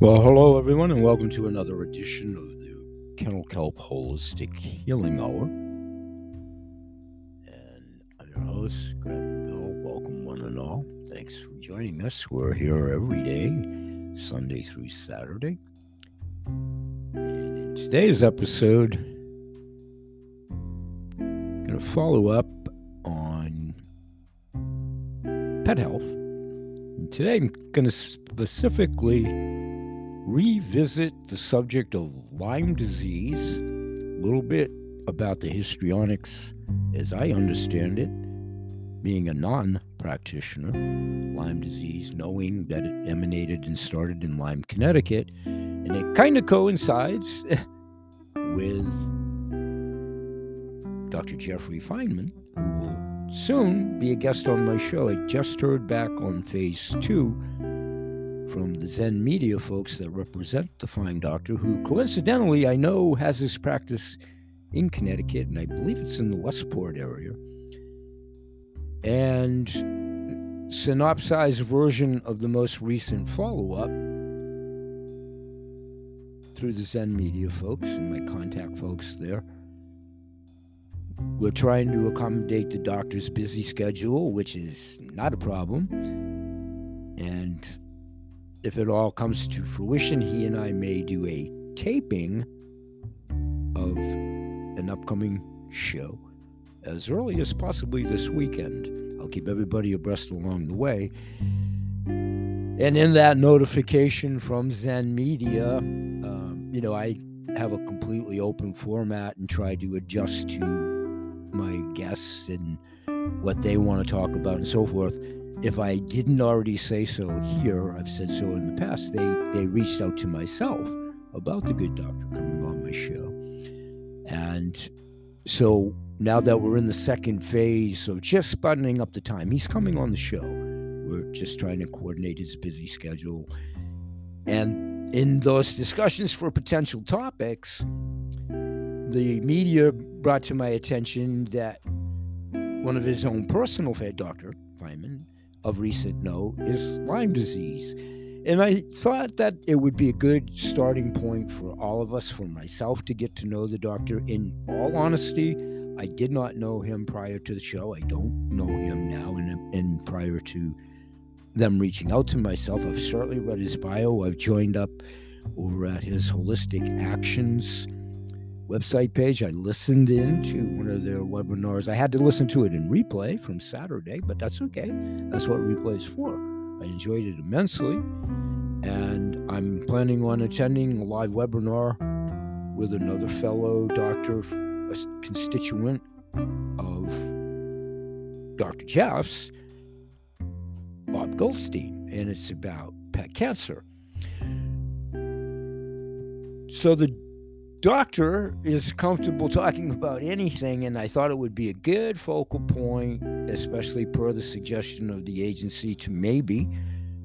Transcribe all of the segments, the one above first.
Well, hello everyone, and welcome to another edition of the Kennel Kelp Holistic Healing Hour. And I'm your host, Grandpa Bill. Welcome, one and all. Thanks for joining us. We're here every day, Sunday through Saturday. And in today's episode, I'm going to follow up on pet health. And today, I'm going to specifically revisit the subject of Lyme disease, a little bit about the histrionics as I understand it, being a non practitioner, Lyme disease, knowing that it emanated and started in Lyme, Connecticut. And it kind of coincides with Dr. Jeffrey Feinman, who will soon be a guest on my show. I just heard back on phase two from the Zen media folks that represent the Fine Doctor, who coincidentally I know has his practice in Connecticut, and I believe it's in the Westport area. And synopsized version of the most recent follow up through the Zen media folks and my contact folks there. We're trying to accommodate the doctor's busy schedule, which is not a problem. And if it all comes to fruition, he and I may do a taping of an upcoming show as early as possibly this weekend. I'll keep everybody abreast along the way. And in that notification from Zen Media, um, you know, I have a completely open format and try to adjust to my guests and what they want to talk about and so forth if I didn't already say so here, I've said so in the past, they, they reached out to myself about the good doctor coming on my show. And so now that we're in the second phase of just buttoning up the time, he's coming on the show. We're just trying to coordinate his busy schedule. And in those discussions for potential topics, the media brought to my attention that one of his own personal doctor, Feinman, of recent note is Lyme disease. And I thought that it would be a good starting point for all of us, for myself to get to know the doctor. In all honesty, I did not know him prior to the show. I don't know him now. And, and prior to them reaching out to myself, I've certainly read his bio. I've joined up over at his Holistic Actions website page. I listened in to one of their webinars. I had to listen to it in replay from Saturday, but that's okay. That's what replay is for. I enjoyed it immensely. And I'm planning on attending a live webinar with another fellow doctor, a constituent of Dr. Jeff's, Bob Goldstein, and it's about pet cancer. So the doctor is comfortable talking about anything, and I thought it would be a good focal point, especially per the suggestion of the agency, to maybe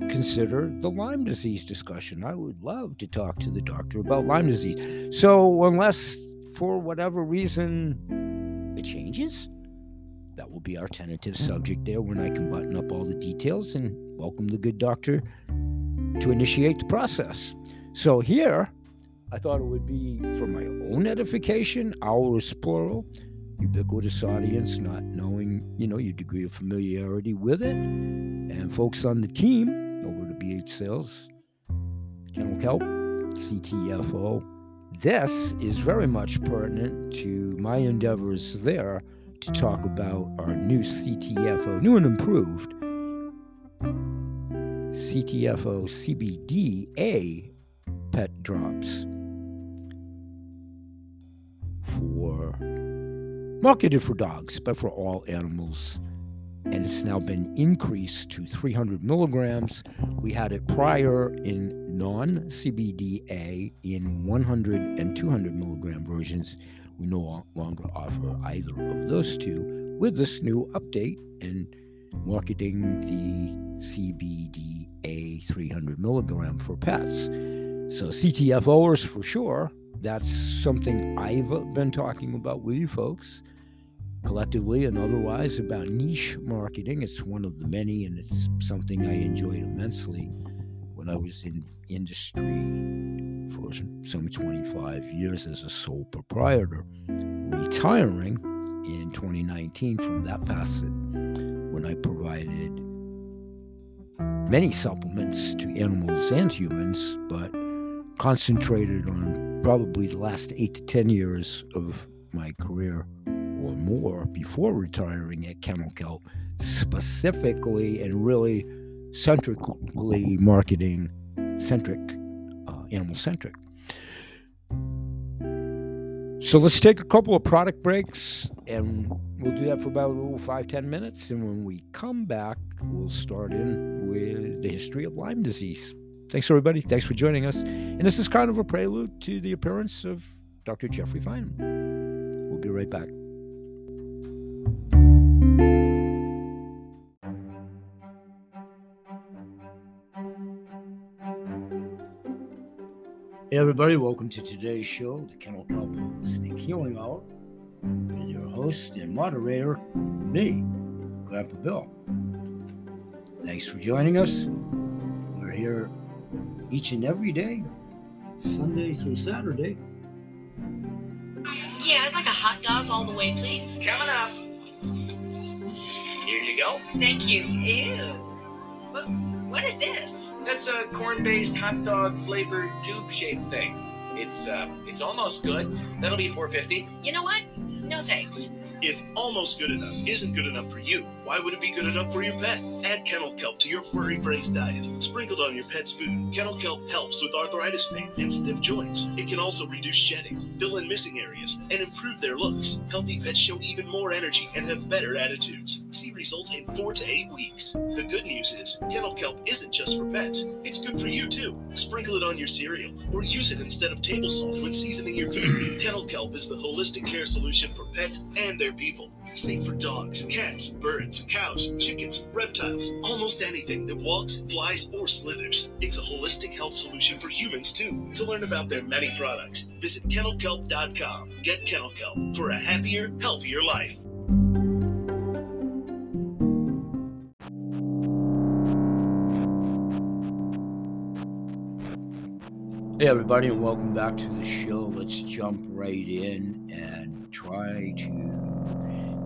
consider the Lyme disease discussion. I would love to talk to the doctor about Lyme disease. So, unless for whatever reason it changes, that will be our tentative subject there when I can button up all the details and welcome the good doctor to initiate the process. So, here, I thought it would be for my own edification, ours plural, ubiquitous audience, not knowing, you know, your degree of familiarity with it, and folks on the team over to BH Sales, Kennel Kelp, CTFO. This is very much pertinent to my endeavors there to talk about our new CTFO, new and improved CTFO CBDA pet drops for marketed for dogs, but for all animals. And it's now been increased to 300 milligrams. We had it prior in non CBDA in 100 and 200 milligram versions. We no longer offer either of those two with this new update and marketing the CBDA 300 milligram for pets. So CTFOers for sure, that's something I've been talking about with you folks collectively and otherwise about niche marketing. It's one of the many, and it's something I enjoyed immensely when I was in industry for some 25 years as a sole proprietor, retiring in 2019 from that facet when I provided many supplements to animals and humans, but concentrated on probably the last eight to 10 years of my career or more before retiring at Kelp, specifically and really centrically marketing centric, uh, animal centric. So let's take a couple of product breaks and we'll do that for about five, ten minutes. And when we come back, we'll start in with the history of Lyme disease. Thanks, everybody. Thanks for joining us. And this is kind of a prelude to the appearance of Dr. Jeffrey Feinman. We'll be right back. Hey, everybody, welcome to today's show, the Kennel Kelp Holistic Healing Hour, with your host and moderator, me, Grandpa Bill. Thanks for joining us. We're here each and every day, Sunday through Saturday. Yeah, I'd like a hot dog all the way, please. Coming up. Here you go. Thank you. Ew. What, what is this? That's a corn-based hot dog flavored tube shaped thing. It's uh, it's almost good. That'll be 450. You know what? No thanks. If almost good enough isn't good enough for you, why would it be good enough for your pet? Add kennel kelp to your furry friend's diet. Sprinkled on your pet's food, kennel kelp helps with arthritis pain and stiff joints. It can also reduce shedding, fill in missing areas, and improve their looks. Healthy pets show even more energy and have better attitudes. See results in four to eight weeks. The good news is, kennel kelp isn't just for pets. It's good for you too. Sprinkle it on your cereal or use it instead of table salt when seasoning your food. Kennel kelp is the holistic care solution for pets and their people. Safe for dogs, cats, birds, cows, chickens, reptiles, almost anything that walks, flies, or slithers. It's a holistic health solution for humans too. To learn about their many products, visit kennelkelp.com. Get Kennel Kelp for a happier, healthier life. Hey, everybody, and welcome back to the show. Let's jump right in and try to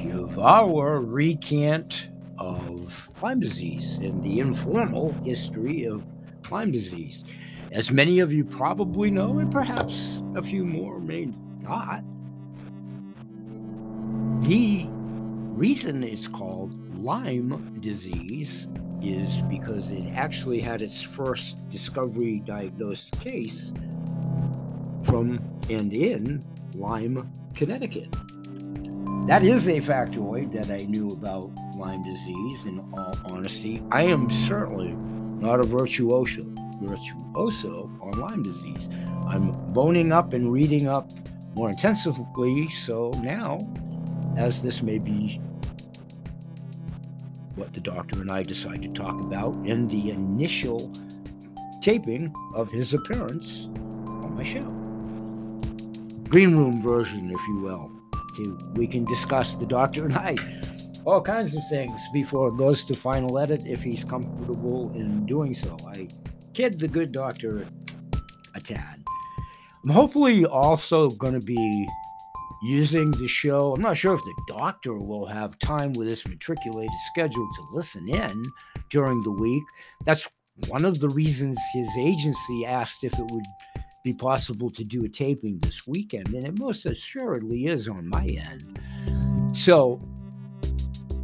give our recant of Lyme disease and the informal history of Lyme disease. As many of you probably know, and perhaps a few more may not, the reason it's called Lyme disease is because it actually had its first discovery diagnosed case from and in Lyme, Connecticut. That is a factoid that I knew about Lyme disease, in all honesty. I am certainly not a virtuoso, virtuoso on Lyme disease. I'm boning up and reading up more intensively, so now, as this may be what the doctor and I decide to talk about in the initial taping of his appearance on my show. Green room version, if you will. To, we can discuss the doctor and I all kinds of things before it goes to final edit if he's comfortable in doing so. I kid the good doctor a tad. I'm hopefully also going to be using the show. I'm not sure if the doctor will have time with his matriculated schedule to listen in during the week. That's one of the reasons his agency asked if it would be possible to do a taping this weekend, and it most assuredly is on my end. So,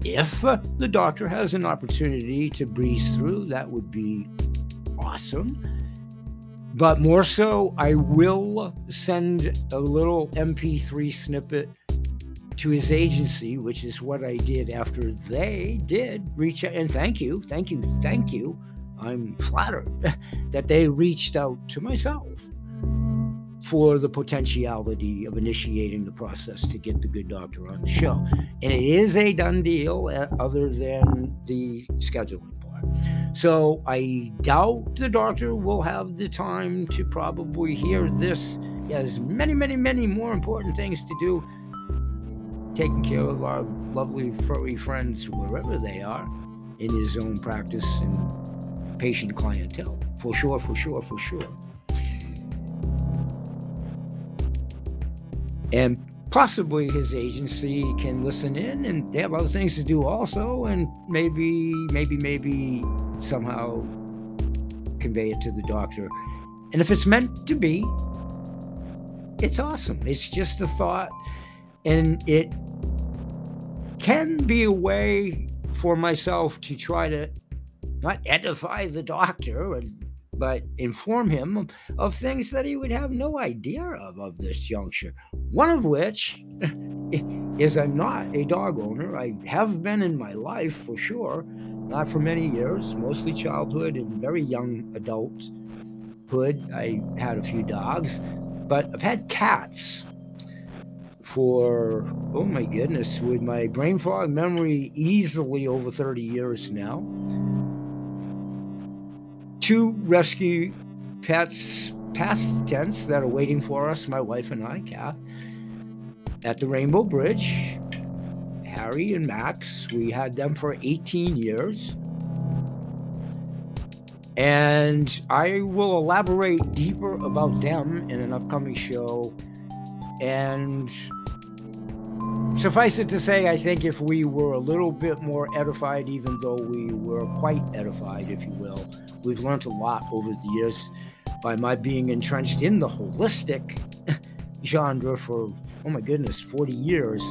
if the doctor has an opportunity to breeze through, that would be awesome. But more so, I will send a little MP3 snippet to his agency, which is what I did after they did reach out. And thank you, thank you, thank you. I'm flattered that they reached out to myself for the potentiality of initiating the process to get the good doctor on the show. And it is a done deal, uh, other than the scheduling part. So I doubt the doctor will have the time to probably hear this. He has many, many, many more important things to do, taking care of our lovely furry friends wherever they are in his own practice and patient clientele. For sure, for sure, for sure. And possibly his agency can listen in and they have other things to do also and maybe maybe maybe somehow convey it to the doctor. And if it's meant to be it's awesome. It's just a thought and it can be a way for myself to try to not edify the doctor but inform him of things that he would have no idea of of this juncture one of which is i'm not a dog owner. I have been in my life for sure not for many years mostly childhood and very young adulthood. I had a few dogs but i've had cats for oh my goodness with my brain fog memory easily over 30 years now two rescue pets past tense that are waiting for us my wife and i kath at the rainbow bridge. Harry and max we had them for 18 years. And i will elaborate deeper about them in an upcoming show. And suffice it to say, I think if we were a little bit more edified, even though we were quite edified, if you will, we've learned a lot over the years by my being entrenched in the holistic genre for, oh my goodness, 40 years.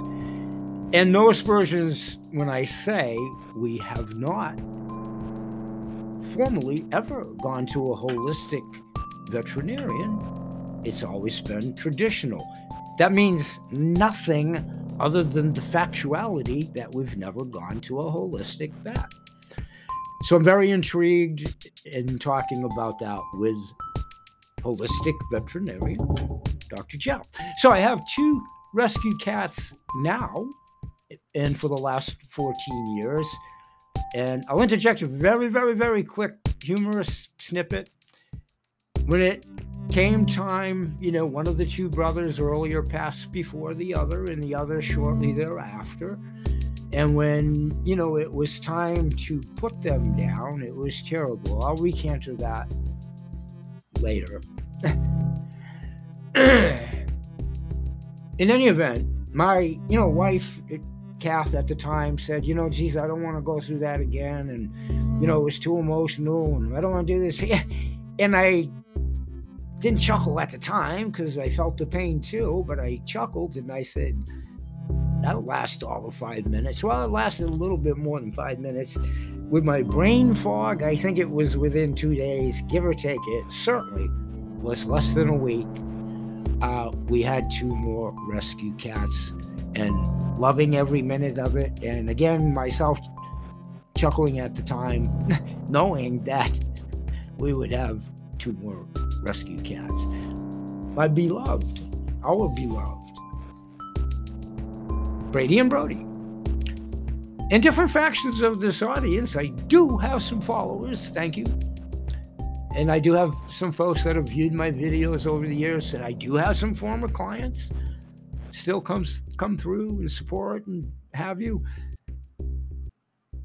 And no aspersions when I say we have not formally ever gone to a holistic veterinarian. It's always been traditional. That means nothing other than the factuality that we've never gone to a holistic vet. So I'm very intrigued in talking about that with holistic veterinarian Dr. Joe. So I have two rescue cats now, and for the last 14 years. And I'll interject a very, very, very quick humorous snippet. When it came time, you know, one of the two brothers earlier passed before the other, and the other shortly thereafter. And when, you know, it was time to put them down, it was terrible. I'll recanter that later. In any event, my, you know, wife, Kath at the time said, you know, geez, I don't want to go through that again. And, you know, it was too emotional and I don't want to do this. And I didn't chuckle at the time because I felt the pain too, but I chuckled and I said, that'll last all of five minutes. Well, it lasted a little bit more than five minutes. With my brain fog, I think it was within two days, give or take it, certainly was less than a week. Uh, we had two more rescue cats and loving every minute of it. And again, myself chuckling at the time, knowing that we would have two more rescue cats. My beloved, our beloved, Brady and Brody. In different factions of this audience, I do have some followers, thank you. And I do have some folks that have viewed my videos over the years, and I do have some former clients still comes come through and support and have you.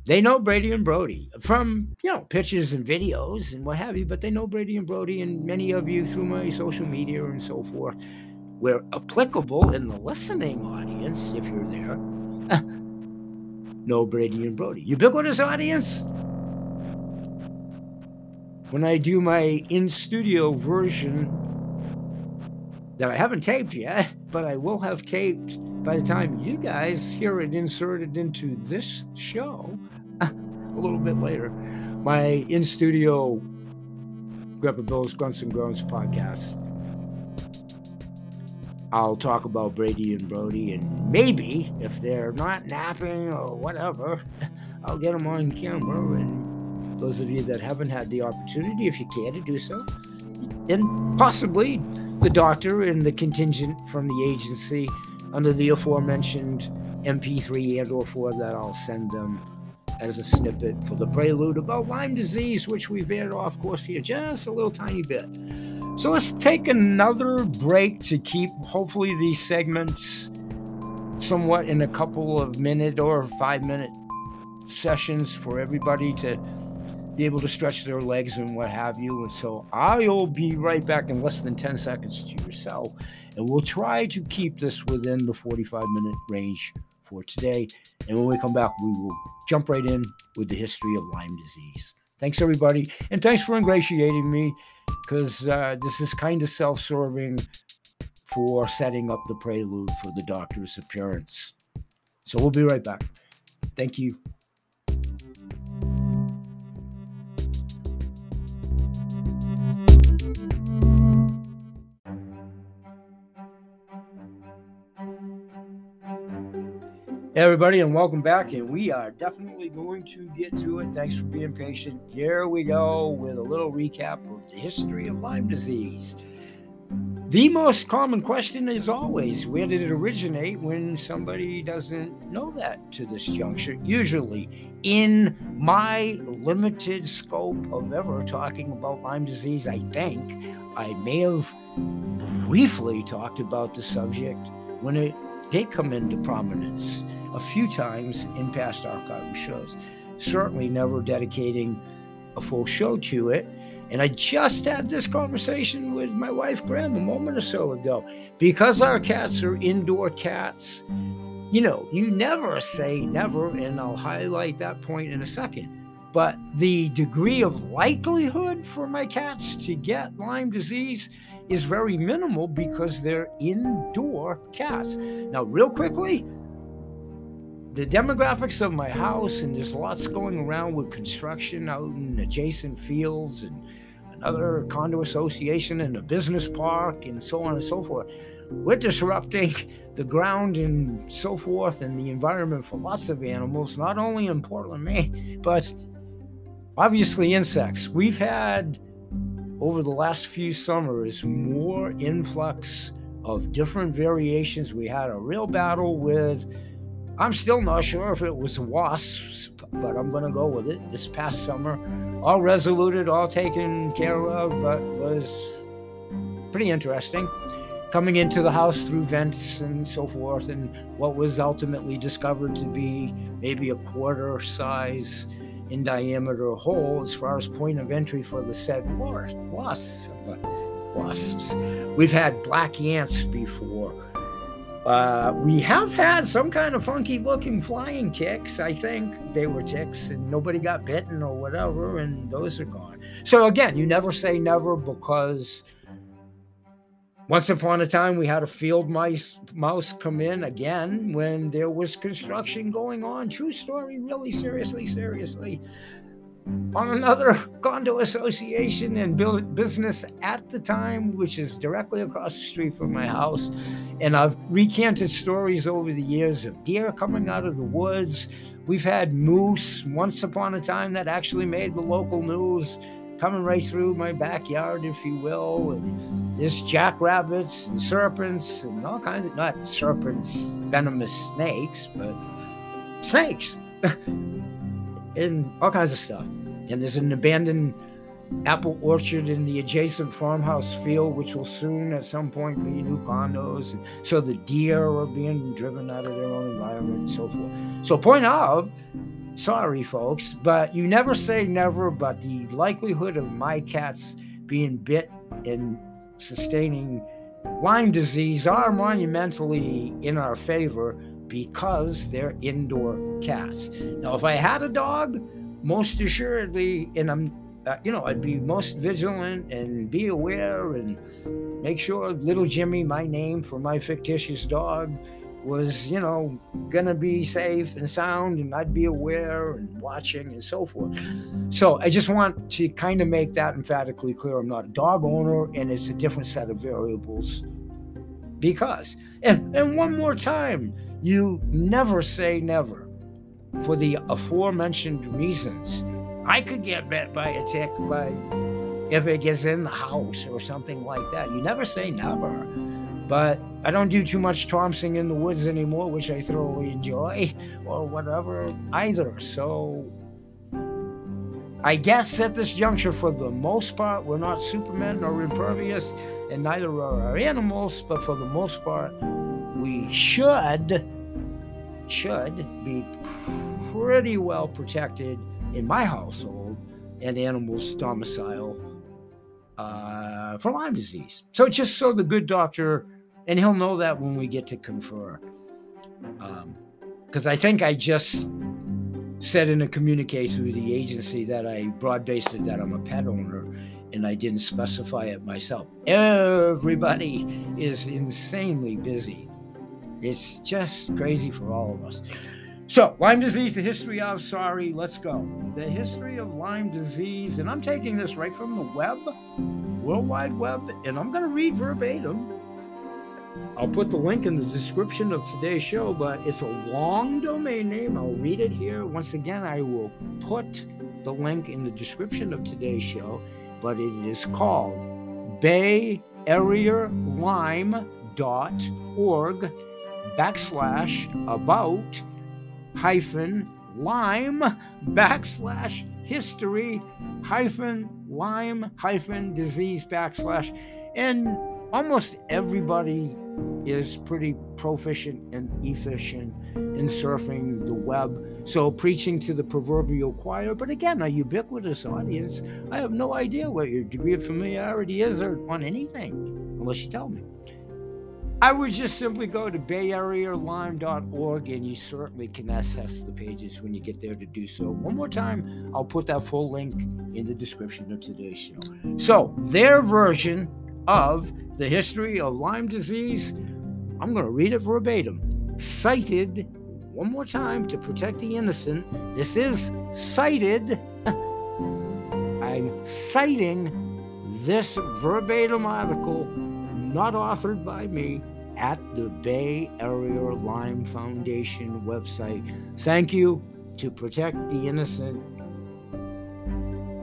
They know Brady and Brody from, you know, pictures and videos and what have you, but they know Brady and Brody and many of you through my social media and so forth. Where applicable in the listening audience, if you're there, know Brady and Brody. Ubiquitous audience. When I do my in studio version that I haven't taped yet, but I will have taped by the time you guys hear it inserted into this show a little bit later. My in studio Grandpa Bill's Grunts and Groans podcast. I'll talk about Brady and Brody, and maybe if they're not napping or whatever, I'll get them on camera. And those of you that haven't had the opportunity, if you care to do so, and possibly the doctor and the contingent from the agency under the aforementioned MP3 and or 4 that I'll send them as a snippet for the prelude about Lyme disease, which we veered off course here just a little tiny bit. So let's take another break to keep hopefully these segments somewhat in a couple of minute or five minute sessions for everybody to be able to stretch their legs and what have you. And so I'll be right back in less than 10 seconds to yourself. And we'll try to keep this within the 45 minute range for today. And when we come back, we will jump right in with the history of Lyme disease. Thanks, everybody. And thanks for ingratiating me because uh, this is kind of self serving for setting up the prelude for the doctor's appearance. So we'll be right back. Thank you. Everybody, and welcome back. And we are definitely going to get to it. Thanks for being patient. Here we go with a little recap of the history of Lyme disease. The most common question is always where did it originate when somebody doesn't know that to this juncture? Usually, in my limited scope of ever talking about Lyme disease, I think I may have briefly talked about the subject when it did come into prominence a few times in past archival shows. Certainly never dedicating a full show to it. And I just had this conversation with my wife, Graham, a moment or so ago. Because our cats are indoor cats, you know, you never say never, and I'll highlight that point in a second. But the degree of likelihood for my cats to get Lyme disease is very minimal because they're indoor cats. Now, real quickly, the demographics of my house, and there's lots going around with construction out in adjacent fields and another condo association and a business park and so on and so forth. We're disrupting the ground and so forth and the environment for lots of animals, not only in Portland, Maine, but obviously insects. We've had over the last few summers more influx of different variations. We had a real battle with I'm still not sure if it was wasps, but I'm going to go with it. This past summer, all resoluted, all taken care of, but was pretty interesting. Coming into the house through vents and so forth, and what was ultimately discovered to be maybe a quarter size in diameter hole as far as point of entry for the said wasps. Wasps. We've had black ants before uh, we have had some kind of funky looking flying ticks. I think they were ticks and nobody got bitten or whatever, and those are gone. So, again, you never say never because once upon a time we had a field mice mouse come in again when there was construction going on. True story, really seriously, seriously on another condo association and build business at the time, which is directly across the street from my house. And I've recanted stories over the years of deer coming out of the woods. We've had moose once upon a time that actually made the local news coming right through my backyard, if you will. And there's jackrabbits and serpents and all kinds of, not serpents, venomous snakes, but snakes. and all kinds of stuff. And there's an abandoned apple orchard in the adjacent farmhouse field, which will soon at some point be new condos. So the deer are being driven out of their own environment and so forth. So, point out, sorry, folks, but you never say never, but the likelihood of my cats being bit and sustaining Lyme disease are monumentally in our favor because they're indoor cats. Now, if I had a dog, most assuredly, and I'm, uh, you know, I'd be most vigilant and be aware and make sure little Jimmy, my name for my fictitious dog, was, you know, gonna be safe and sound, and I'd be aware and watching and so forth. So I just want to kind of make that emphatically clear. I'm not a dog owner, and it's a different set of variables. Because, and, and one more time, you never say never for the aforementioned reasons. I could get bit by a tick by if it gets in the house or something like that. You never say never. But I don't do too much trompsing in the woods anymore, which I thoroughly enjoy, or whatever either. So I guess at this juncture, for the most part, we're not supermen or impervious, and neither are our animals, but for the most part, we should should be pretty well protected in my household and animal's domicile uh, for Lyme disease. So it's just so the good doctor, and he'll know that when we get to confer. Because um, I think I just said in a communication with the agency that I broad based it that I'm a pet owner and I didn't specify it myself. Everybody is insanely busy. It's just crazy for all of us. So, Lyme disease, the history of, sorry, let's go. The history of Lyme disease, and I'm taking this right from the web, World Wide Web, and I'm going to read verbatim. I'll put the link in the description of today's show, but it's a long domain name. I'll read it here. Once again, I will put the link in the description of today's show, but it is called Bay Area Lyme.org backslash about hyphen Lyme backslash history hyphen Lyme hyphen disease backslash. And almost everybody is pretty proficient and efficient in surfing the web. So, preaching to the proverbial choir, but again, a ubiquitous audience. I have no idea what your degree of familiarity is or on anything, unless you tell me. I would just simply go to bayarealyme.org and you certainly can access the pages when you get there to do so. One more time, I'll put that full link in the description of today's show. So, their version of the history of Lyme disease, I'm going to read it verbatim. Cited one more time to protect the innocent. This is cited. I'm citing this verbatim article not authored by me, at the Bay Area Lyme Foundation website. Thank you to protect the innocent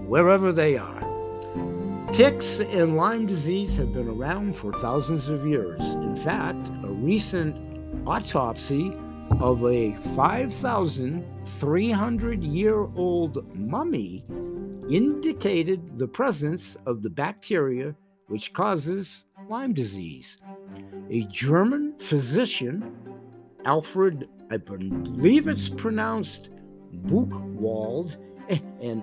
wherever they are. Ticks and Lyme disease have been around for thousands of years. In fact, a recent autopsy of a 5,300 year old mummy indicated the presence of the bacteria which causes Lyme disease. A German physician, Alfred, I believe it's pronounced Buchwald, and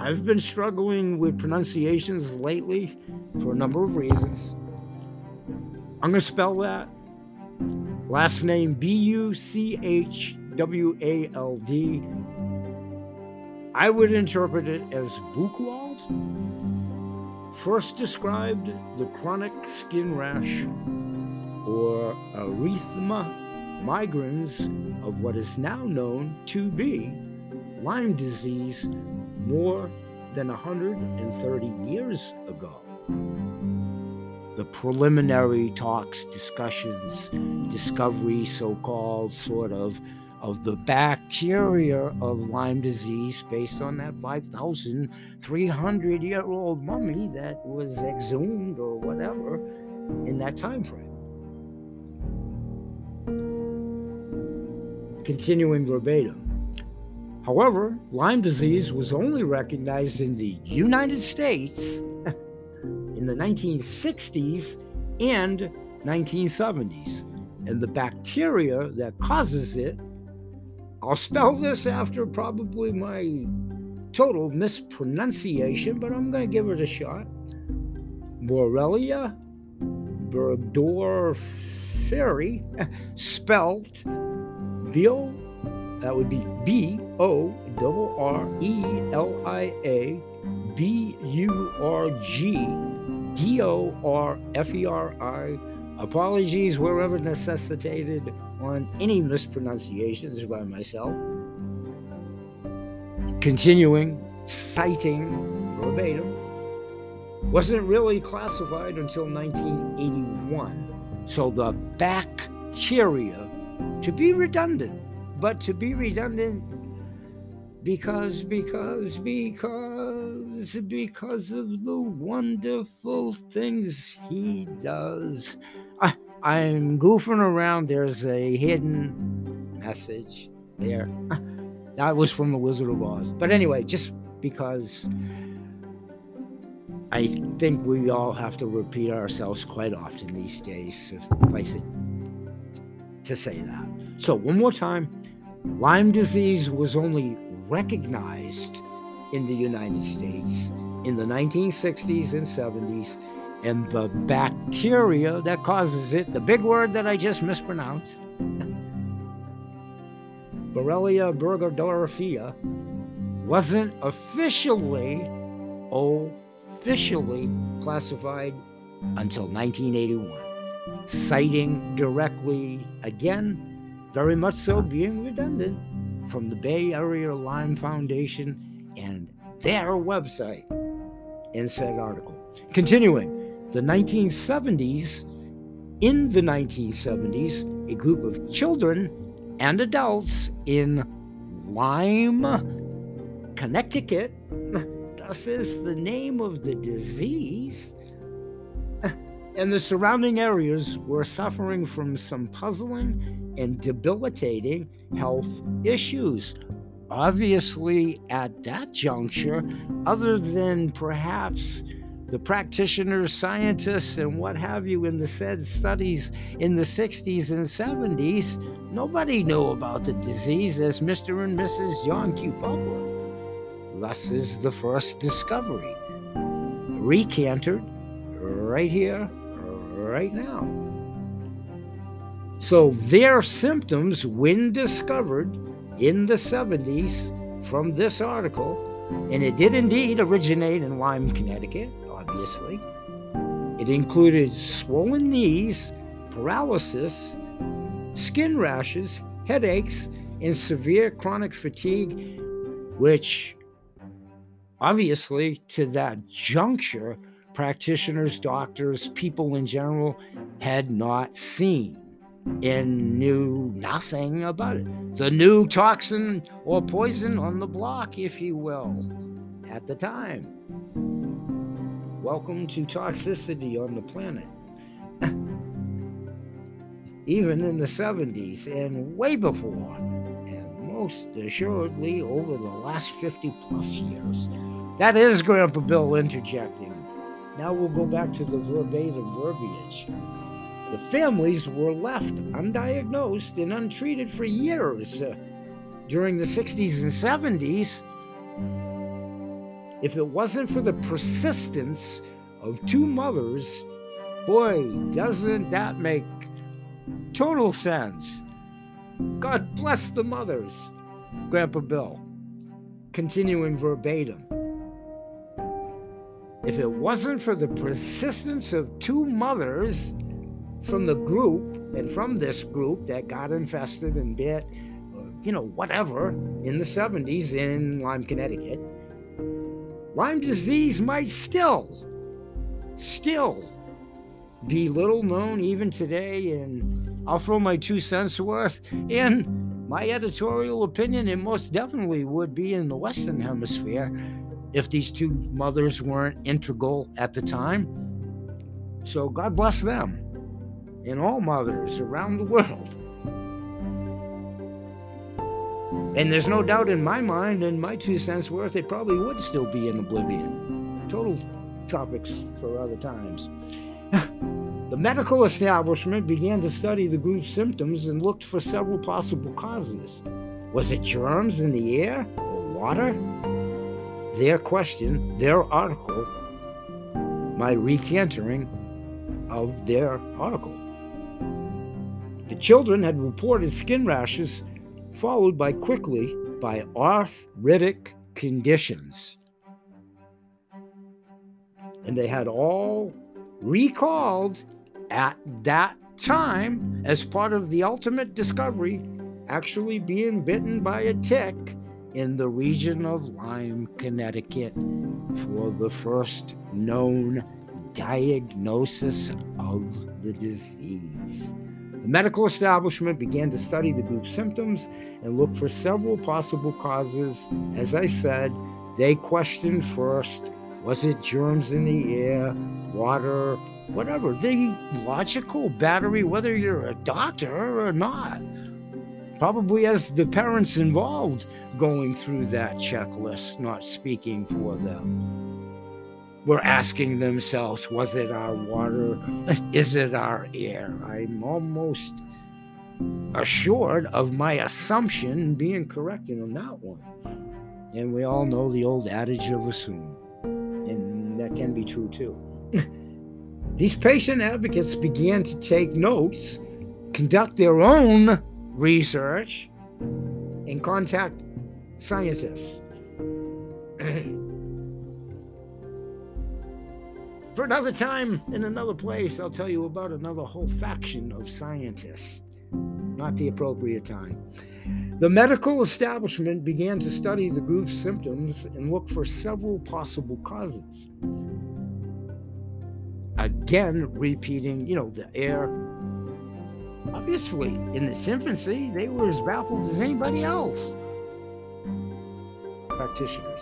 I've been struggling with pronunciations lately for a number of reasons. I'm going to spell that. Last name B U C H W A L D. I would interpret it as Buchwald first described the chronic skin rash or erythema migrans of what is now known to be Lyme disease more than 130 years ago. The preliminary talks, discussions, discovery, so called, sort of, of the bacteria of Lyme disease based on that 5,300 year old mummy that was exhumed or whatever in that time frame. Continuing verbatim. However, Lyme disease was only recognized in the United States in the 1960s and 1970s, and the bacteria that causes it I'll spell this after probably my total mispronunciation, but I'm going to give it a shot. Borrelia burgdorferi, spelt B-O, that would be B-O R E L I A B U R G D O R F E R I. Apologies wherever necessitated on any mispronunciations by myself. Continuing, citing verbatim, wasn't really classified until 1981. So the bacteria, to be redundant, but to be redundant because, because, because, because of the wonderful things he does. I, I'm goofing around. There's a hidden message there. that was from The Wizard of Oz. But anyway, just because I think we all have to repeat ourselves quite often these days, if I say to say that. So, one more time Lyme disease was only recognized in the United States in the 1960s and 70s, and the bacteria that causes it, the big word that I just mispronounced, Borrelia burgdorferi, wasn't officially, officially classified until 1981, citing directly, again, very much so being redundant, from the Bay Area Lyme Foundation and their website in said article. Continuing, the 1970s, in the 1970s, a group of children and adults in Lyme, Connecticut, thus is the name of the disease, and the surrounding areas were suffering from some puzzling and debilitating health issues. Obviously, at that juncture, other than perhaps the practitioners, scientists, and what have you in the said studies in the 60s and 70s, nobody knew about the disease as Mr. and Mrs. John Q. Butler. Thus is the first discovery. Recanted right here, right now. So their symptoms, when discovered in the 70s from this article, and it did indeed originate in Lyme, Connecticut, obviously. It included swollen knees, paralysis, skin rashes, headaches, and severe chronic fatigue, which obviously to that juncture, practitioners, doctors, people in general had not seen and knew nothing about it. The new toxin or poison on the block, if you will, at the time. Welcome to toxicity on the planet. Even in the 70s and way before, and most assuredly over the last 50 plus years. That is Grandpa Bill interjecting. Now we'll go back to the verbatim verbiage. The families were left undiagnosed and untreated for years uh, during the 60s and 70s. If it wasn't for the persistence of two mothers, boy, doesn't that make total sense. God bless the mothers, Grandpa Bill. Continuing verbatim. If it wasn't for the persistence of two mothers, from the group and from this group that got infested and bit, you know, whatever, in the 70s in Lyme, Connecticut, Lyme disease might still, still be little known even today. And I'll throw my two cents worth in my editorial opinion. It most definitely would be in the Western Hemisphere if these two mothers weren't integral at the time. So God bless them and all mothers around the world. And there's no doubt in my mind, and my two cents worth, it probably would still be in oblivion. Total topics for other times. the medical establishment began to study the group's symptoms and looked for several possible causes. Was it germs in the air or water? Their question, their article, my recantering of their article. The children had reported skin rashes, followed by quickly by arthritic conditions. And they had all recalled at that time as part of the ultimate discovery, actually being bitten by a tick in the region of Lyme, Connecticut, for the first known diagnosis of the disease. The medical establishment began to study the group's symptoms and look for several possible causes. As I said, they questioned first was it germs in the air, water, whatever, the logical battery, whether you're a doctor or not. Probably as the parents involved going through that checklist, not speaking for them were asking themselves, was it our water? Is it our air? I'm almost assured of my assumption being correct on that one. And we all know the old adage of assume. And that can be true too. These patient advocates began to take notes, conduct their own research, and contact scientists. For another time, in another place, I'll tell you about another whole faction of scientists. Not the appropriate time. The medical establishment began to study the group's symptoms and look for several possible causes. Again, repeating, you know, the air. Obviously, in its infancy, they were as baffled as anybody else. Practitioners.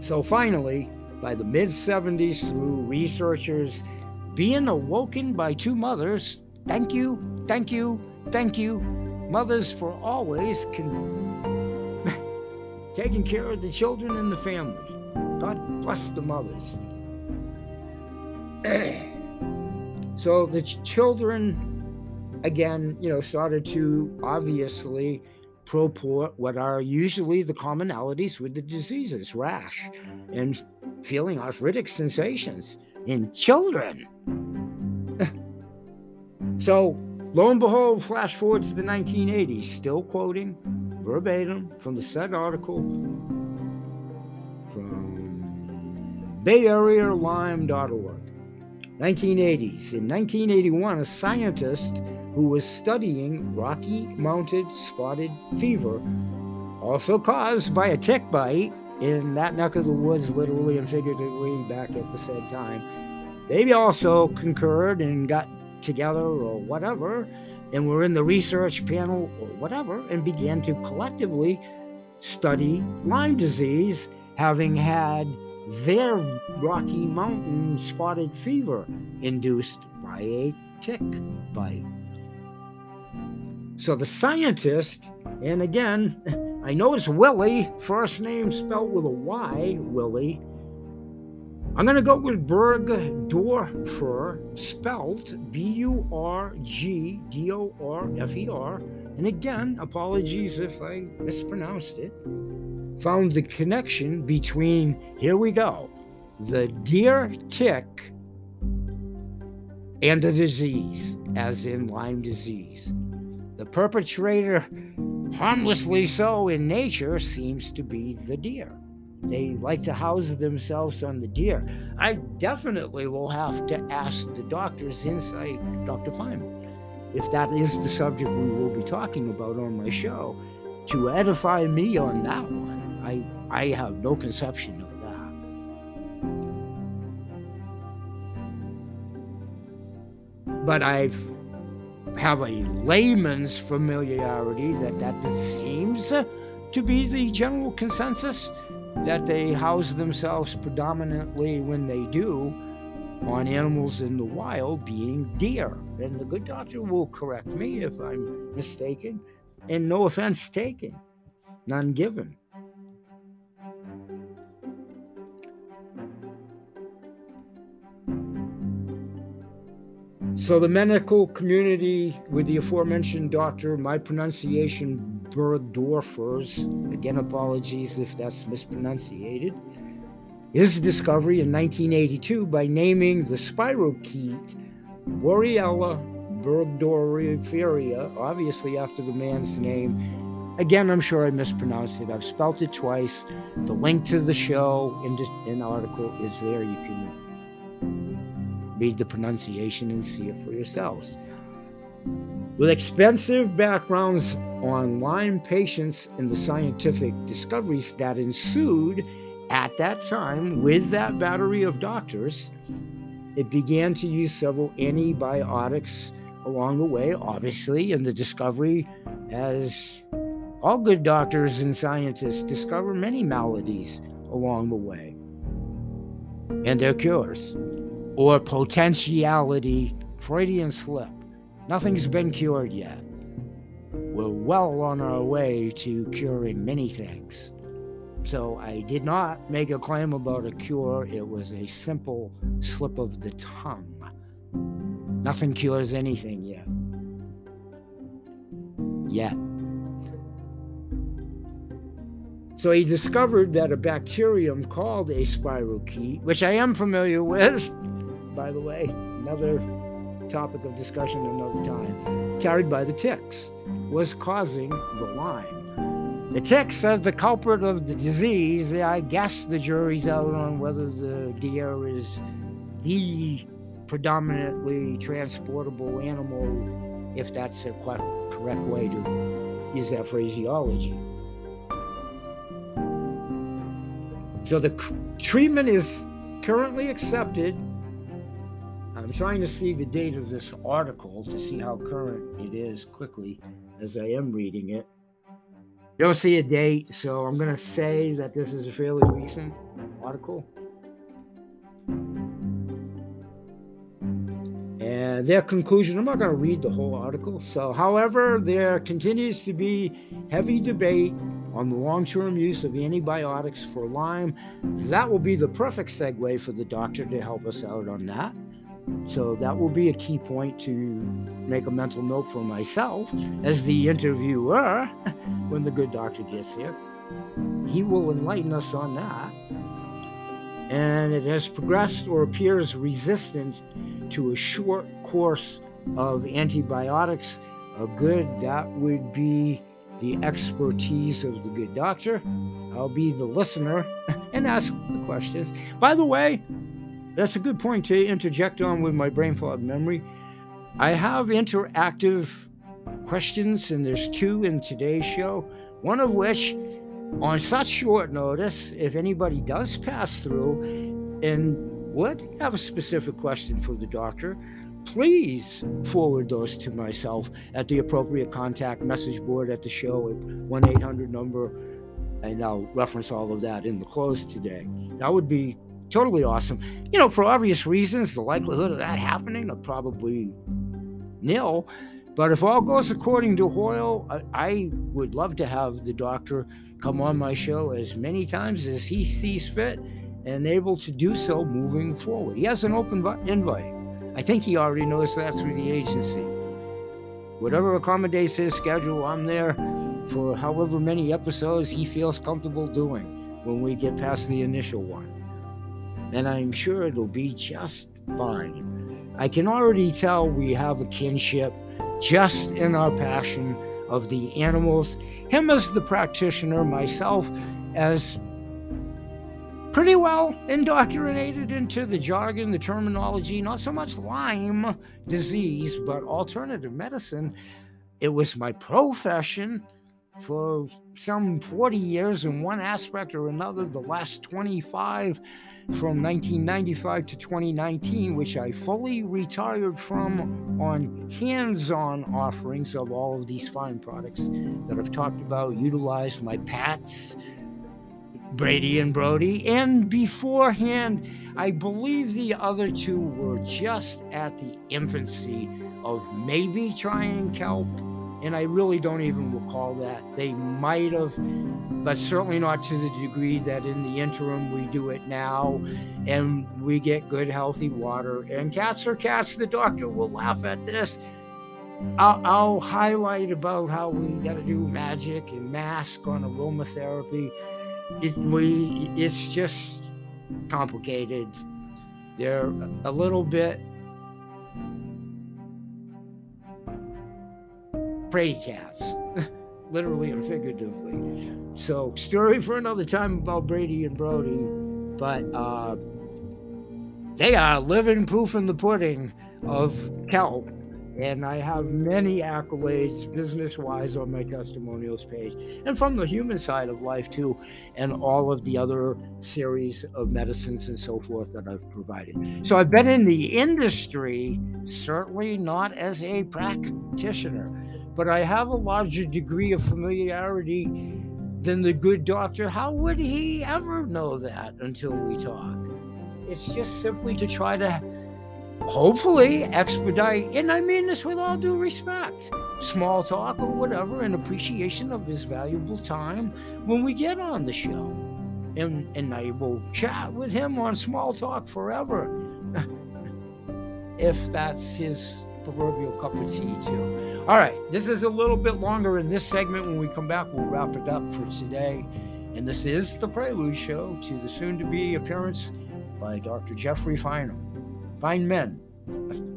So finally, by the mid 70s, through researchers being awoken by two mothers, thank you, thank you, thank you, mothers for always con- taking care of the children and the family. God bless the mothers. so the ch- children, again, you know, started to obviously proport what are usually the commonalities with the diseases rash and feeling arthritic sensations in children. So Lo and behold, flash forward to the 1980s, still quoting verbatim from the said article from BayAreaLyme.org. 1980s. In 1981, a scientist who was studying Rocky Mountain Spotted Fever, also caused by a tick bite in that neck of the woods, literally and figuratively, back at the said time, they also concurred and got together or whatever, and were in the research panel or whatever, and began to collectively study Lyme disease, having had their Rocky Mountain spotted fever induced by a tick bite. So the scientist, and again, I know it's Willy, first name spelled with a Y, Willy, I'm going to go with Burgdorfer, spelled B U R G D O R F E R. And again, apologies if I mispronounced it. Found the connection between, here we go, the deer tick and the disease, as in Lyme disease. The perpetrator, harmlessly so in nature, seems to be the deer. They like to house themselves on the deer. I definitely will have to ask the doctor's insight, Dr. Feinman, if that is the subject we will be talking about on my show, to edify me on that one. I, I have no conception of that. But I have a layman's familiarity that that seems to be the general consensus that they house themselves predominantly when they do on animals in the wild, being deer. And the good doctor will correct me if I'm mistaken, and no offense taken, none given. So, the medical community, with the aforementioned doctor, my pronunciation Burgdorfer's, again, apologies if that's mispronunciated, his discovery in 1982 by naming the spirochete Borrelia burgdorferi, obviously after the man's name. Again, I'm sure I mispronounced it. I've spelt it twice. The link to the show and in an article is there. You can read the pronunciation and see it for yourselves. With expensive backgrounds on Lyme patients and the scientific discoveries that ensued at that time with that battery of doctors, it began to use several antibiotics along the way, obviously, and the discovery, as all good doctors and scientists discover many maladies along the way and their cures or potentiality, Freudian slip. Nothing's been cured yet. We're well on our way to curing many things. So I did not make a claim about a cure. It was a simple slip of the tongue. Nothing cures anything yet. Yet. So he discovered that a bacterium called a spirochete, which I am familiar with, by the way, another topic of discussion another time, carried by the ticks, was causing the Lyme. The tick says the culprit of the disease. I guess the jury's out on whether the deer is the predominantly transportable animal, if that's a correct way to use that phraseology. So the treatment is currently accepted. I'm trying to see the date of this article to see how current it is quickly as I am reading it. Don't see a date, so I'm going to say that this is a fairly recent article. And their conclusion, I'm not going to read the whole article. So, however, there continues to be heavy debate on the long term use of antibiotics for Lyme. That will be the perfect segue for the doctor to help us out on that. So that will be a key point to make a mental note for myself as the interviewer when the good doctor gets here. He will enlighten us on that. And it has progressed or appears resistant to a short course of antibiotics. A good that would be the expertise of the good doctor. I'll be the listener and ask the questions. By the way, that's a good point to interject on with my brain fog memory. I have interactive questions, and there's two in today's show. One of which, on such short notice, if anybody does pass through and would have a specific question for the doctor, please forward those to myself at the appropriate contact message board at the show at 1 800 number. And I'll reference all of that in the close today. That would be totally awesome. You know, for obvious reasons, the likelihood of that happening are probably nil. But if all goes according to Hoyle, I, I would love to have the doctor come on my show as many times as he sees fit and able to do so moving forward. He has an open invite. I think he already knows that through the agency. Whatever accommodates his schedule, I'm there for however many episodes he feels comfortable doing when we get past the initial one. And I'm sure it'll be just fine. I can already tell we have a kinship just in our passion of the animals, him as the practitioner, myself as pretty well indoctrinated into the jargon, the terminology, not so much Lyme disease, but alternative medicine. It was my profession for some 40 years in one aspect or another, the last 25 from 1995 to 2019, which I fully retired from on hands on offerings of all of these fine products that I've talked about, utilized my PATS Brady and Brody. And beforehand, I believe the other two were just at the infancy of maybe trying kelp. And I really don't even recall that. They might have, but certainly not to the degree that in the interim we do it now and we get good, healthy water. And cats are cats. The doctor will laugh at this. I'll, I'll highlight about how we got to do magic and mask on aromatherapy it, we it's just complicated. They're a little bit prey cats, literally and figuratively. So, story for another time about Brady and Brody, but uh, they are living proof in the pudding of kelp and I have many accolades business wise on my testimonials page and from the human side of life too, and all of the other series of medicines and so forth that I've provided. So I've been in the industry, certainly not as a practitioner, but I have a larger degree of familiarity than the good doctor. How would he ever know that until we talk? It's just simply to try to hopefully expedite, and I mean this with all due respect, small talk or whatever, and appreciation of his valuable time when we get on the show. And, and I will chat with him on small talk forever if that's his proverbial cup of tea, too. All right, this is a little bit longer in this segment. When we come back, we'll wrap it up for today And this is the prelude show to the soon to be appearance by Dr. Jeffrey Feinman. Feinman.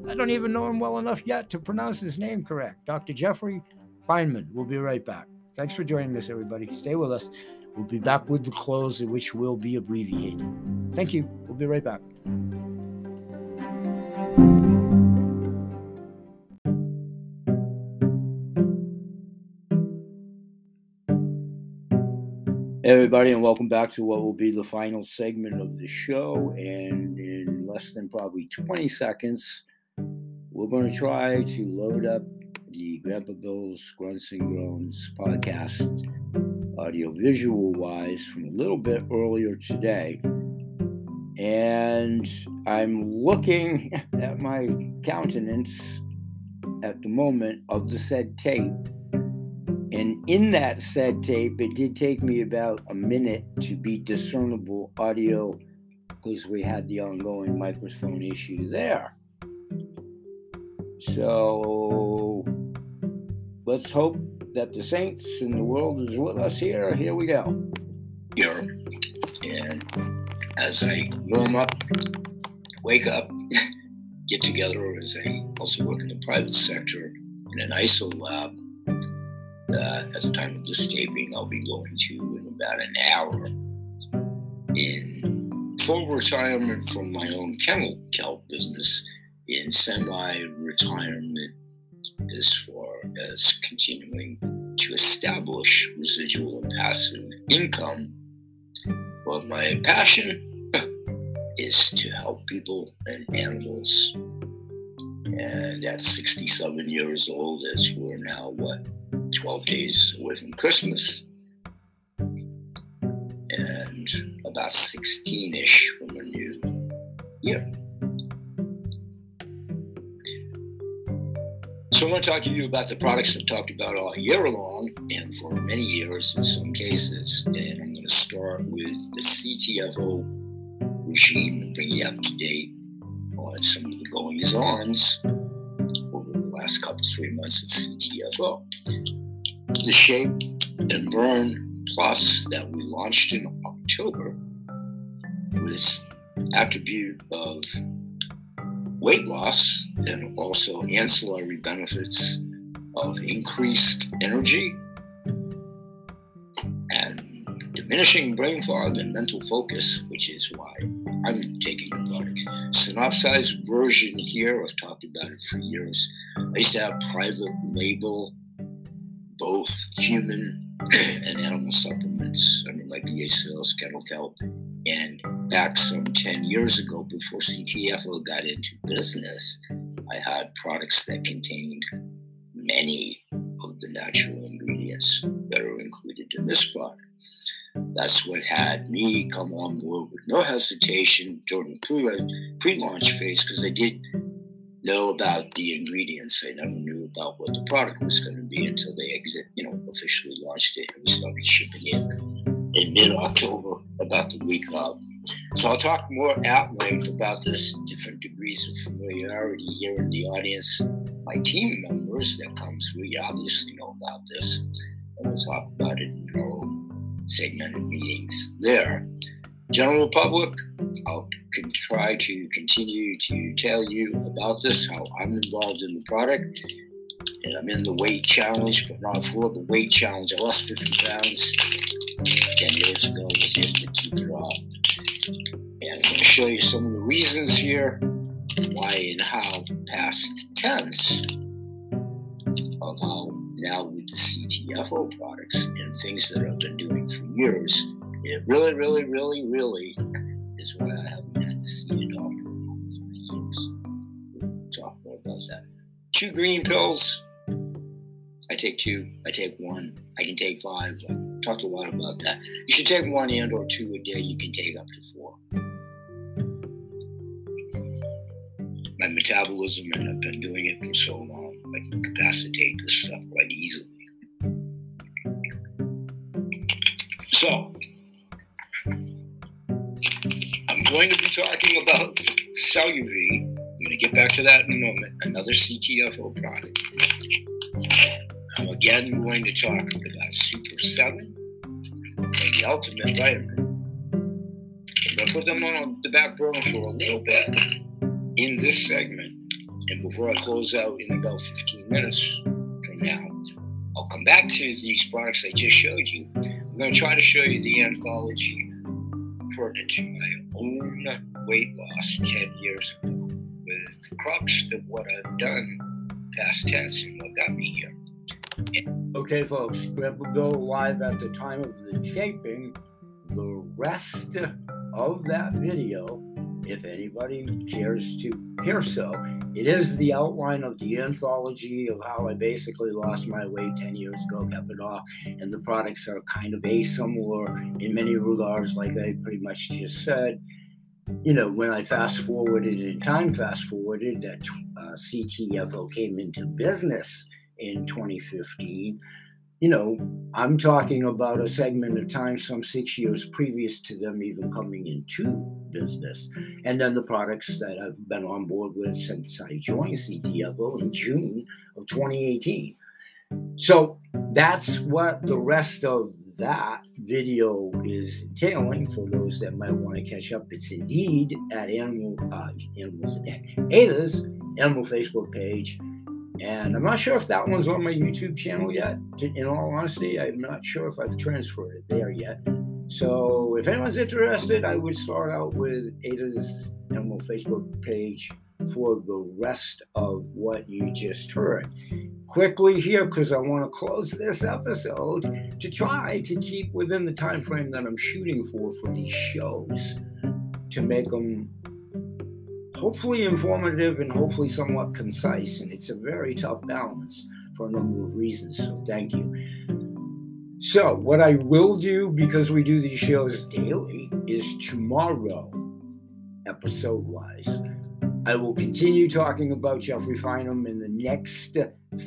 I don't even know him well enough yet to pronounce his name correct. Dr. Jeffrey Feinman. We'll be right back. Thanks for joining us, everybody. Stay with us. We'll be back with the close, which will be abbreviated. Thank you. We'll be right back. Everybody, and welcome back to what will be the final segment of the show. And in less than probably 20 seconds, we're going to try to load up the Grandpa Bill's Grunts and Groans podcast, audio visual wise, from a little bit earlier today. And I'm looking at my countenance at the moment of the said tape and in that said tape, it did take me about a minute to be discernible audio because we had the ongoing microphone issue there. So let's hope that the saints in the world is with us here. Here we go. Here. And as I warm up, wake up, get together as I also work in the private sector in an ISO lab uh, at the time of this taping, I'll be going to in about an hour in full retirement from my own kennel kelp business in semi-retirement as far as continuing to establish residual and passive income. But my passion is to help people and animals. And at 67 years old, as we're now, what, 12 days away from Christmas and about 16 ish from a new year. So, I want to talk to you about the products I've talked about all year long and for many years in some cases. And I'm going to start with the CTFO regime and bring you up to date on some of the goings ons over the last couple, three months at CTFO the Shape and Burn Plus that we launched in October with attribute of weight loss and also ancillary benefits of increased energy and diminishing brain fog and mental focus, which is why I'm taking the product. Synopsized version here, I've talked about it for years. I used to have private label both human and animal supplements under my BA sales, Kennel Kelp. And back some 10 years ago, before CTFO got into business, I had products that contained many of the natural ingredients that are included in this product. That's what had me come on board with no hesitation during the pre launch phase because I did know about the ingredients. I never knew about what the product was going to be until they exit, you know, officially launched it and we started shipping it in mid October, about the week of. So I'll talk more at length about this, different degrees of familiarity here in the audience. My team members that come through, you obviously know about this, and we'll talk about it in our segmented meetings there. General public, I'll can try to continue to tell you about this, how I'm involved in the product. And I'm in the weight challenge, but not for the weight challenge. I lost 50 pounds 10 years ago, was able to keep it off. And I'm going to show you some of the reasons here why and how past tense of how now with the CTFO products and things that I've been doing for years, it really, really, really, really is why I haven't doctor for talk more about that. Two green pills. I take two. I take one. I can take five. I talked a lot about that. You should take one and or two a day. You can take up to four. My metabolism, and I've been doing it for so long, I can capacitate this stuff quite easily. So, going to be talking about Celluvi. I'm going to get back to that in a moment. Another CTFO product. I'm again going to talk about Super 7 like the ultimate vitamin. I'm gonna put them on the back burner for a little bit in this segment. And before I close out in about 15 minutes from now, I'll come back to these products I just showed you. I'm going to try to show you the anthology pertinent to my own weight loss 10 years ago with the crux of what I've done past tense and what got me here. Okay, folks, Grandpa Bill live at the time of the taping. The rest of that video, if anybody cares to hear so, it is the outline of the anthology of how I basically lost my weight 10 years ago, kept it off, and the products are kind of asimilar in many regards, like I pretty much just said. You know, when I fast forwarded and time fast forwarded that uh, CTFO came into business in 2015, you know, I'm talking about a segment of time some six years previous to them even coming into business. And then the products that I've been on board with since I joined CTFO in June of 2018. So that's what the rest of that video is entailing for those that might want to catch up. It's indeed at Animal uh, Animals Ada's Animal Facebook page and I'm not sure if that one's on my YouTube channel yet. In all honesty, I'm not sure if I've transferred it there yet. So if anyone's interested, I would start out with Ada's Animal Facebook page for the rest of what you just heard. Quickly here, because I want to close this episode to try to keep within the time frame that I'm shooting for for these shows to make them hopefully informative and hopefully somewhat concise. And it's a very tough balance for a number of reasons. So thank you. So, what I will do because we do these shows daily is tomorrow, episode wise, I will continue talking about Jeffrey Feinman in the next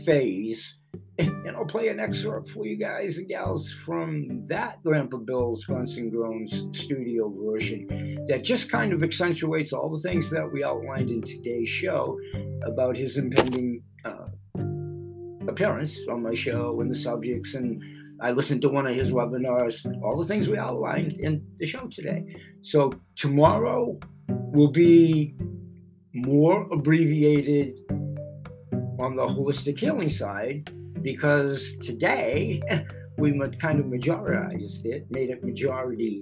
phase and I'll play an excerpt for you guys and gals from that Grandpa Bill's Grunts and Groans studio version that just kind of accentuates all the things that we outlined in today's show about his impending uh, appearance on my show and the subjects. And I listened to one of his webinars, all the things we outlined in the show today. So tomorrow will be more abbreviated on the holistic healing side because today we kind of majorized it, made it majority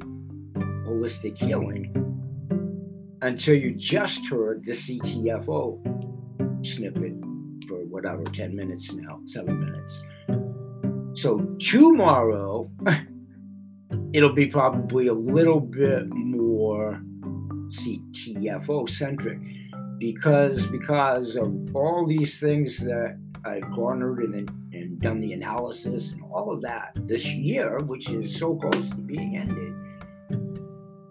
holistic healing until you just heard the CTFO snippet for whatever, 10 minutes now, seven minutes. So tomorrow, it'll be probably a little bit more CTFO centric because because of all these things that I've garnered and, and done the analysis and all of that this year, which is so close to being ended,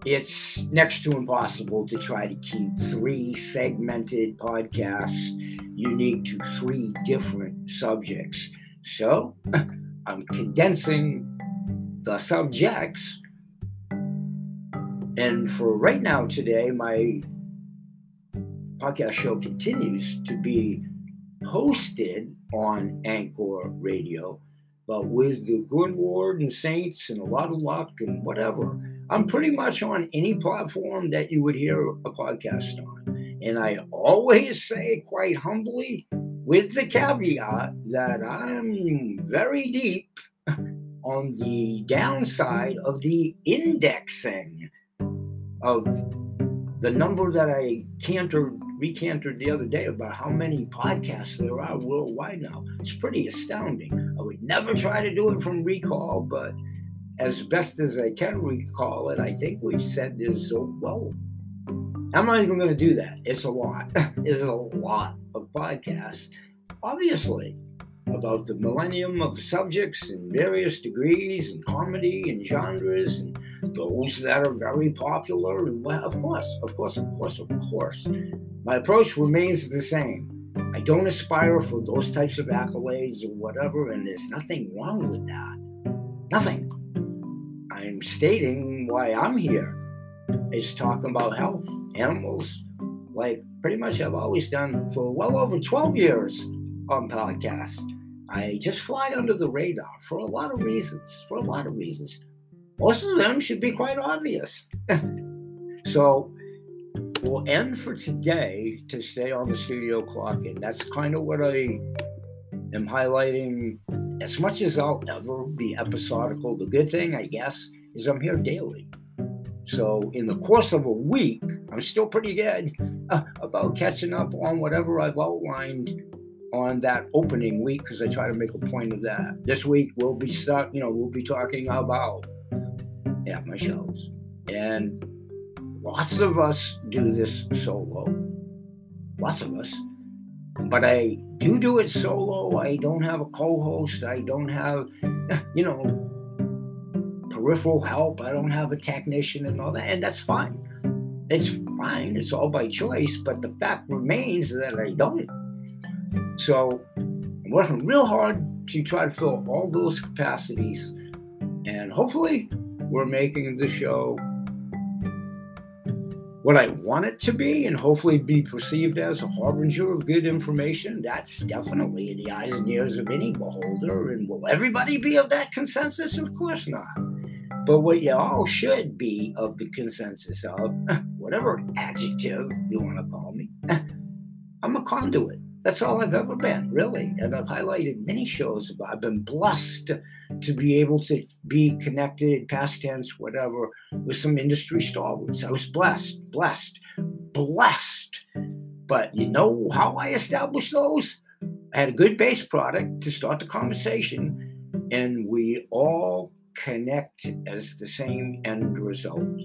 it's next to impossible to try to keep three segmented podcasts unique to three different subjects. So I'm condensing the subjects. And for right now, today, my podcast show continues to be hosted on Anchor Radio, but with the good Lord and saints and a lot of luck and whatever, I'm pretty much on any platform that you would hear a podcast on. And I always say quite humbly, with the caveat that I'm very deep on the downside of the indexing of the number that I cantered recanted the other day about how many podcasts there are worldwide now. It's pretty astounding. I would never try to do it from recall, but as best as I can recall it, I think we've said this so well. I'm not even going to do that. It's a lot. it's a lot of podcasts, obviously, about the millennium of subjects in various degrees and comedy and genres and those that are very popular. And well, of course, of course, of course, of course. My approach remains the same. I don't aspire for those types of accolades or whatever, and there's nothing wrong with that. Nothing. I'm stating why I'm here. It's talking about health, animals, like pretty much I've always done for well over 12 years on podcasts. I just fly under the radar for a lot of reasons. For a lot of reasons. Most of them should be quite obvious. so we'll end for today to stay on the studio clock, and that's kind of what I am highlighting. As much as I'll ever be episodical, the good thing, I guess, is I'm here daily. So, in the course of a week, I'm still pretty good about catching up on whatever I've outlined on that opening week because I try to make a point of that. This week we'll be you know, we'll be talking about yeah, my shows. And lots of us do this solo. Lots of us. But I do do it solo. I don't have a co-host. I don't have, you know, peripheral help. I don't have a technician and all that. And that's fine. It's fine. It's all by choice. But the fact remains that I don't. So I'm working real hard to try to fill all those capacities. And hopefully, we're making the show what I want it to be and hopefully be perceived as a harbinger of good information. That's definitely in the eyes and ears of any beholder. And will everybody be of that consensus? Of course not. But what you all should be of the consensus of, whatever adjective you want to call me, I'm a conduit. That's all I've ever been, really. And I've highlighted many shows I've been blessed to be able to be connected, past tense, whatever, with some industry stalwarts. I was blessed, blessed, blessed. But you know how I established those? I had a good base product to start the conversation, and we all connect as the same end result.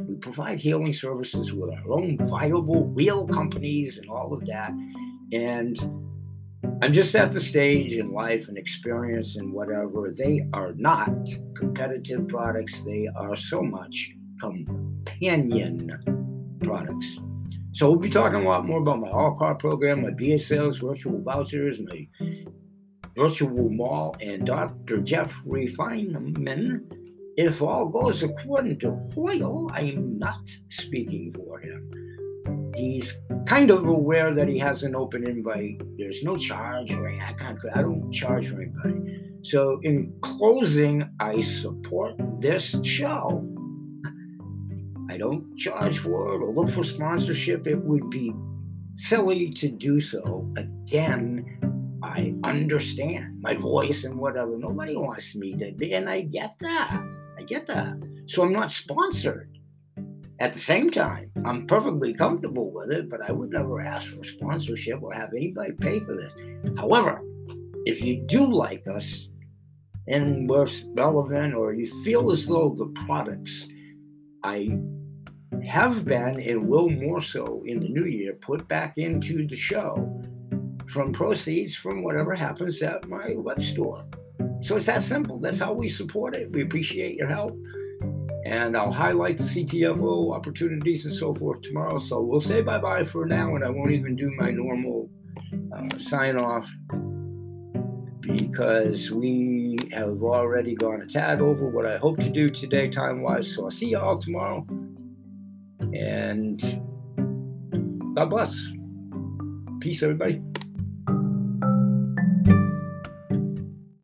We provide healing services with our own viable, real companies and all of that. And I'm just at the stage in life and experience and whatever. They are not competitive products, they are so much companion products. So we'll be talking a lot more about my all car program, my BA sales, virtual vouchers, my virtual mall, and Dr. Jeffrey Feinman. If all goes according to Hoyle, I'm not speaking for him he's kind of aware that he has an open invite. There's no charge or I can't. I don't charge for anybody. So in closing, I support this show. I don't charge for it or look for sponsorship. It would be silly to do so. Again, I understand my voice and whatever. Nobody wants me to be, and I get that. I get that. So I'm not sponsored. At the same time, I'm perfectly comfortable with it, but I would never ask for sponsorship or have anybody pay for this. However, if you do like us and we're relevant or you feel as though the products I have been and will more so in the new year put back into the show from proceeds from whatever happens at my web store. So it's that simple. That's how we support it. We appreciate your help and I'll highlight the CTFO opportunities and so forth tomorrow. So we'll say bye bye for now, and I won't even do my normal uh, sign off because we have already gone a tad over what I hope to do today, time wise. So I'll see you all tomorrow, and God bless. Peace, everybody.